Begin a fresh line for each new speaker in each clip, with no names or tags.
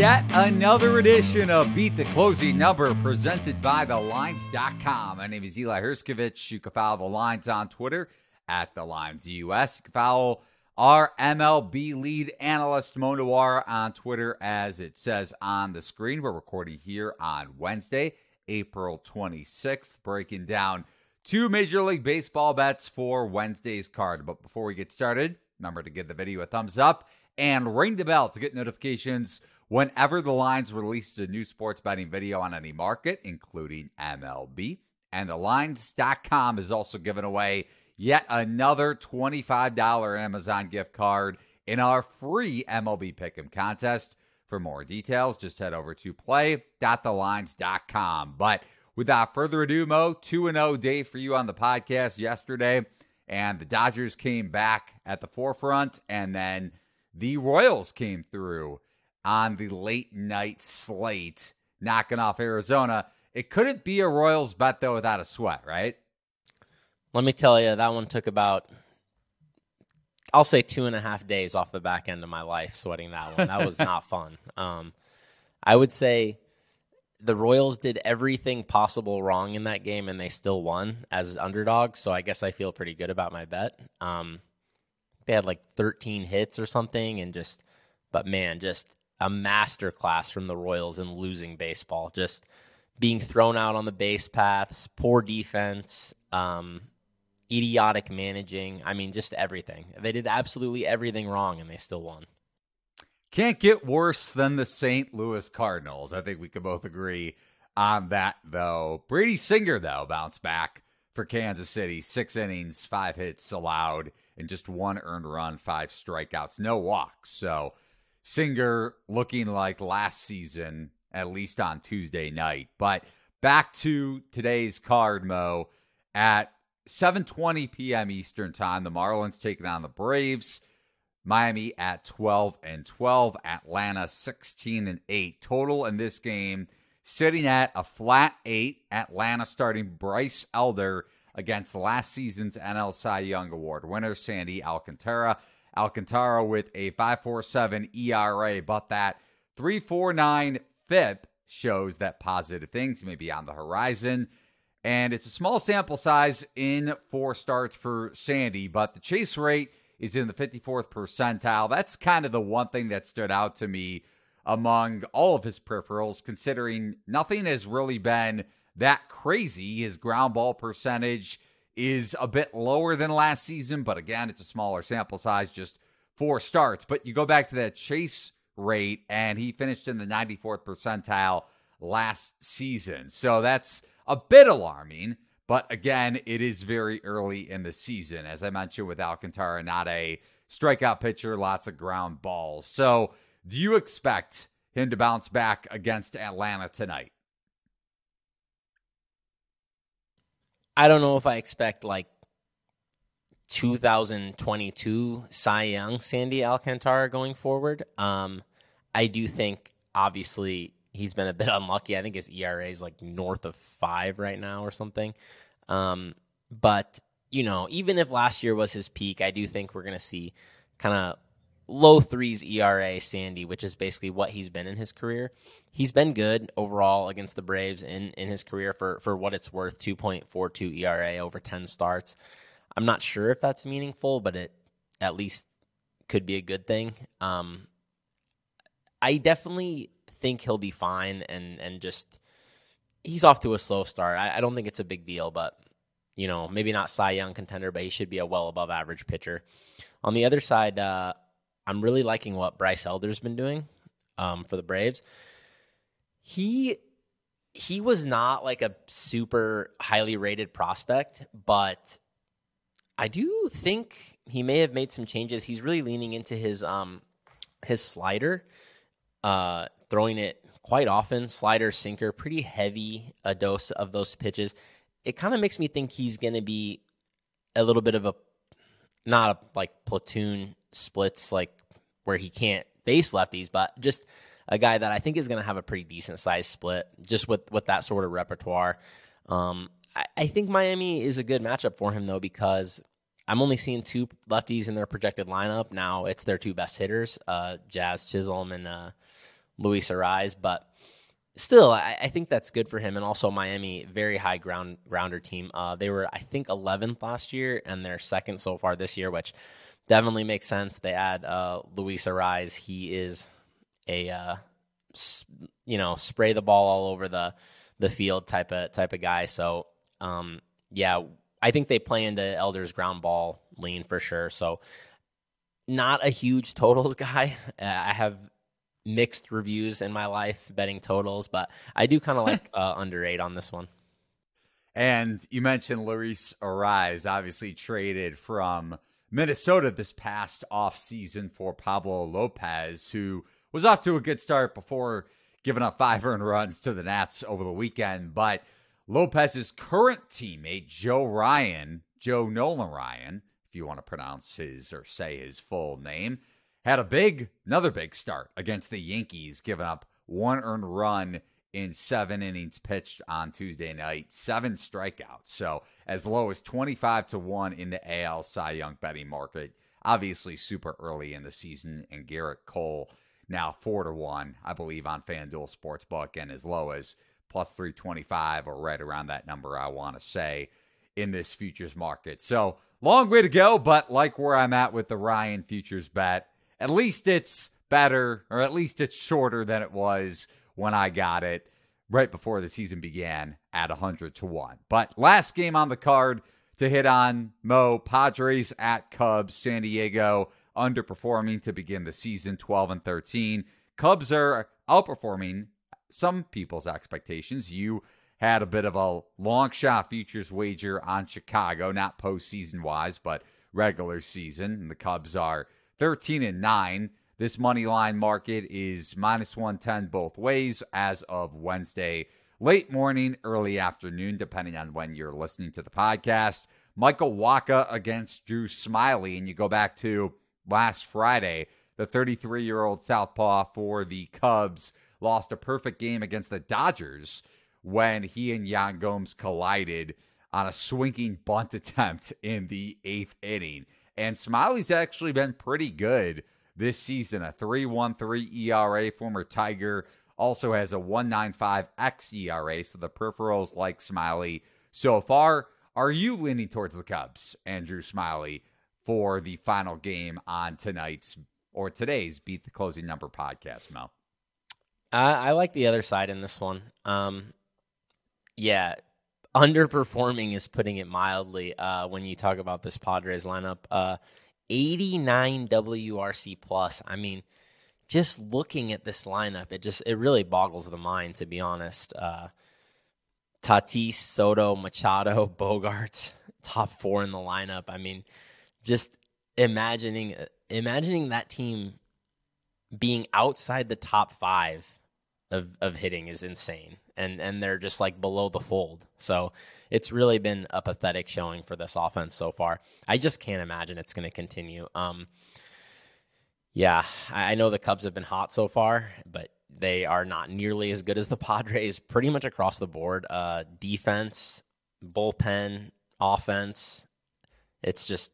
yet another edition of Beat the Closing Number presented by TheLines.com. My name is Eli Hershkovich. You can follow The Lines on Twitter at The Lines US. You can follow our MLB lead analyst, Mo on Twitter as it says on the screen. We're recording here on Wednesday, April 26th, breaking down two Major League Baseball bets for Wednesday's card. But before we get started, remember to give the video a thumbs up and ring the bell to get notifications whenever the lines releases a new sports betting video on any market, including MLB. And the lines.com is also giving away yet another $25 Amazon gift card in our free MLB Pick'em contest. For more details, just head over to play.thelines.com. But without further ado, Mo, 2 0 day for you on the podcast yesterday. And the Dodgers came back at the forefront, and then the Royals came through on the late night slate, knocking off Arizona. It couldn't be a Royals bet, though, without a sweat, right?
Let me tell you, that one took about, I'll say two and a half days off the back end of my life sweating that one. That was not fun. Um, I would say the Royals did everything possible wrong in that game, and they still won as underdogs. So I guess I feel pretty good about my bet. Um, they had like 13 hits or something, and just, but man, just a master class from the Royals in losing baseball. Just being thrown out on the base paths, poor defense, um, idiotic managing. I mean, just everything. They did absolutely everything wrong, and they still won.
Can't get worse than the St. Louis Cardinals. I think we can both agree on that, though. Brady Singer, though, bounced back for Kansas City. Six innings, five hits allowed, and just one earned run, five strikeouts, no walks. So Singer looking like last season, at least on Tuesday night. But back to today's card, Mo. At 7:20 p.m. Eastern Time, the Marlins taking on the Braves. Miami at 12 and 12, Atlanta 16 and 8. Total in this game sitting at a flat 8. Atlanta starting Bryce Elder against last season's NL Cy Young Award winner Sandy Alcantara. Alcantara with a 5.47 ERA, but that 3.49 FIP shows that positive things may be on the horizon. And it's a small sample size in four starts for Sandy, but the chase rate is in the 54th percentile. That's kind of the one thing that stood out to me among all of his peripherals, considering nothing has really been that crazy. His ground ball percentage is a bit lower than last season, but again, it's a smaller sample size, just four starts. But you go back to that chase rate, and he finished in the 94th percentile last season. So that's a bit alarming. But again, it is very early in the season. As I mentioned with Alcantara, not a strikeout pitcher, lots of ground balls. So, do you expect him to bounce back against Atlanta tonight?
I don't know if I expect like 2022 Cy Young Sandy Alcantara going forward. Um, I do think obviously he's been a bit unlucky. I think his ERA is like north of five right now or something. Um, but you know, even if last year was his peak, I do think we're going to see kind of low threes ERA Sandy, which is basically what he's been in his career. He's been good overall against the Braves in, in his career for, for what it's worth 2.42 ERA over 10 starts. I'm not sure if that's meaningful, but it at least could be a good thing. Um, I definitely think he'll be fine and and just he's off to a slow start. I, I, don't think it's a big deal, but you know maybe not Cy Young contender, but he should be a well above average pitcher. On the other side, uh, I'm really liking what Bryce Elder's been doing um, for the Braves. He he was not like a super highly rated prospect, but I do think he may have made some changes. He's really leaning into his um his slider uh, throwing it quite often, slider, sinker, pretty heavy a dose of those pitches. It kind of makes me think he's going to be a little bit of a not a like platoon splits like where he can't face lefties, but just a guy that I think is going to have a pretty decent size split just with with that sort of repertoire. Um, I, I think Miami is a good matchup for him though because I'm only seeing two lefties in their projected lineup now. It's their two best hitters, uh, Jazz Chisholm and uh, Luis Arraez, but still, I, I, think that's good for him. And also Miami, very high ground grounder team. Uh, they were, I think, 11th last year, and they're second so far this year, which definitely makes sense. They add uh, Luis Arraez. He is a uh, you know spray the ball all over the the field type of type of guy. So um, yeah, I think they play into Elder's ground ball lean for sure. So not a huge totals guy. I have mixed reviews in my life betting totals, but I do kind of like uh, under eight on this one.
And you mentioned Luis Arraez, obviously traded from Minnesota this past off season for Pablo Lopez, who was off to a good start before giving up five earned runs to the Nats over the weekend. But Lopez's current teammate, Joe Ryan, Joe Nolan Ryan, if you want to pronounce his or say his full name, had a big, another big start against the Yankees, giving up one earned run in seven innings pitched on Tuesday night, seven strikeouts. So as low as 25 to 1 in the AL Cy Young betting market. Obviously, super early in the season. And Gerrit Cole now 4 to 1, I believe, on FanDuel Sportsbook, and as low as plus 325 or right around that number, I want to say, in this futures market. So long way to go, but like where I'm at with the Ryan futures bet, at least it's better, or at least it's shorter than it was when I got it right before the season began at 100 to 1. But last game on the card to hit on Mo Padres at Cubs, San Diego underperforming to begin the season 12 and 13. Cubs are outperforming some people's expectations. You had a bit of a long shot futures wager on Chicago, not postseason wise, but regular season. And the Cubs are 13 and 9. This money line market is minus 110 both ways as of Wednesday, late morning, early afternoon, depending on when you're listening to the podcast. Michael Wacha against Drew Smyly. And you go back to last Friday, the 33 year old Southpaw for the Cubs lost a perfect game against the Dodgers when he and Yan Gomes collided on a swinging bunt attempt in the eighth inning. And Smyly's actually been pretty good this season. A 3.13 ERA, former Tiger, also has a 1.95 xERA. So the peripherals like Smyly so far. Are you leaning towards the Cubs, and Drew Smyly, for the final game on tonight's or today's Beat the Closing Number podcast, Mel?
I like the other side in this one. Um, yeah, underperforming is putting it mildly uh, when you talk about this Padres lineup. Uh, 89 WRC plus. I mean, just looking at this lineup, it just it really boggles the mind to be honest. Uh, Tatis, Soto, Machado, Bogaerts, top four in the lineup. I mean, just imagining imagining that team being outside the top five of of hitting is insane, and and they're just like below the fold. So it's really been a pathetic showing for this offense so far. I just can't imagine it's going to continue. Um, yeah, I know the Cubs have been hot so far, but they are not nearly as good as the Padres. Pretty much across the board, uh, defense, bullpen, offense. It's just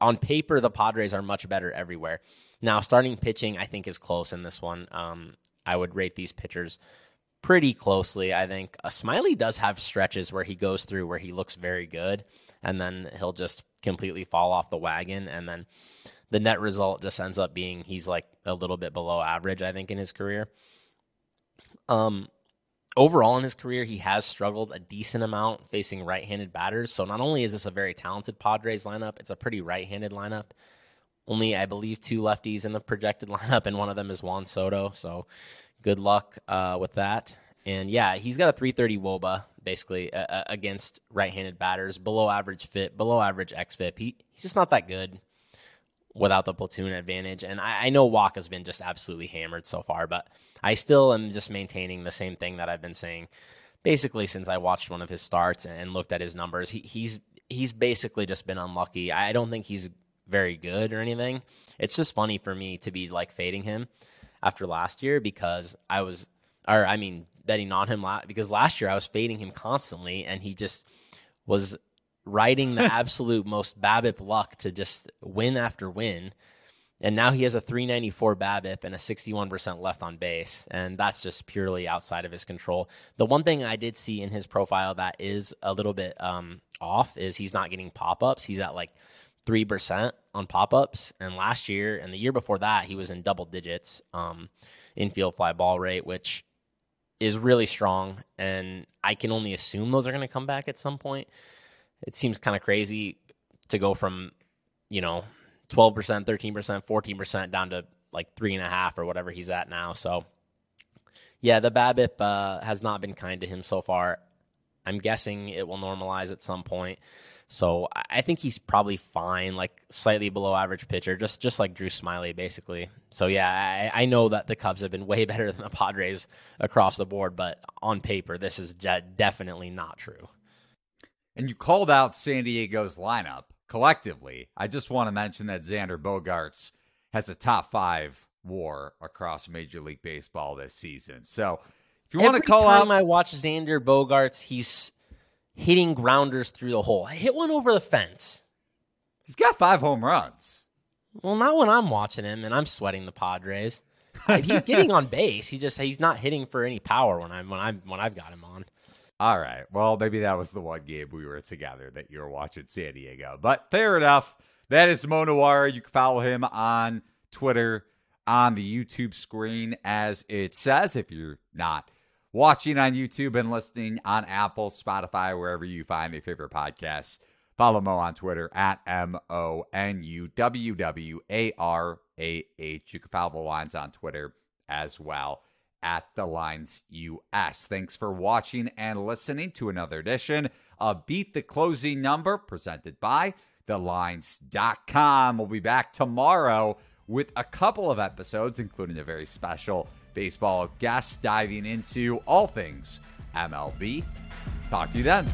on paper the Padres are much better everywhere. Now, starting pitching, I think is close in this one. Um, I would rate these pitchers pretty closely. I think a Smyly does have stretches where he goes through where he looks very good, and then he'll just completely fall off the wagon, and then the net result just ends up being he's like a little bit below average. I think in his career. Um, overall in his career, he has struggled a decent amount facing right-handed batters. So not only is this a very talented Padres lineup, it's a pretty right-handed lineup. Only, I believe, two lefties in the projected lineup, and one of them is Juan Soto. So good luck uh, with that. And yeah, he's got a 330 woba basically uh, against right-handed batters, below average FIP, below average xFIP. He, he's just not that good without the platoon advantage. And I, I know Wacha's been just absolutely hammered so far, but I still am just maintaining the same thing that I've been saying basically since I watched one of his starts and looked at his numbers. He, he's he's basically just been unlucky. I don't think he's very good or anything. It's just funny for me to be like fading him after last year because I was, or I mean, betting on him la- because last year I was fading him constantly and he just was riding the absolute most BABIP luck to just win after win. And now he has a 394 BABIP and a 61% left on base. And that's just purely outside of his control. The one thing I did see in his profile that is a little bit um, off is he's not getting pop ups. He's at like 3% on pop ups. And last year and the year before that, he was in double digits um, infield fly ball rate, which is really strong. And I can only assume those are going to come back at some point. It seems kind of crazy to go from, you know, 12%, 13%, 14% down to like three and a half or whatever he's at now. So, yeah, the BABIP uh, has not been kind to him so far. I'm guessing it will normalize at some point. So I think he's probably fine, like slightly below average pitcher, just just like Drew Smyly, basically. So yeah, I, I know that the Cubs have been way better than the Padres across the board, but on paper, this is definitely not true.
And you called out San Diego's lineup collectively. I just want to mention that Xander Bogaerts has a top five WAR across Major League Baseball this season. So you want to call
time
out,
I watch Xander Bogaerts, he's hitting grounders through the hole. I hit one over the fence.
He's got five home runs.
Well, not when I'm watching him and I'm sweating the Padres. he's getting on base. He just he's not hitting for any power when I'm when I'm when I've got him on.
All right. Well, maybe that was the one game we were together that you were watching San Diego. But fair enough. That is Mo Nuwwarah. You can follow him on Twitter on the YouTube screen as it says if you're not watching on YouTube and listening on Apple, Spotify, wherever you find your favorite podcasts. Follow Mo on Twitter at M O N U W W A R A H. You can follow the lines on Twitter as well at the Lines US. Thanks for watching and listening to another edition of Beat the Closing Number presented by TheLines.com. We'll be back tomorrow with a couple of episodes, including a very special baseball guests diving into all things MLB. Talk to you then.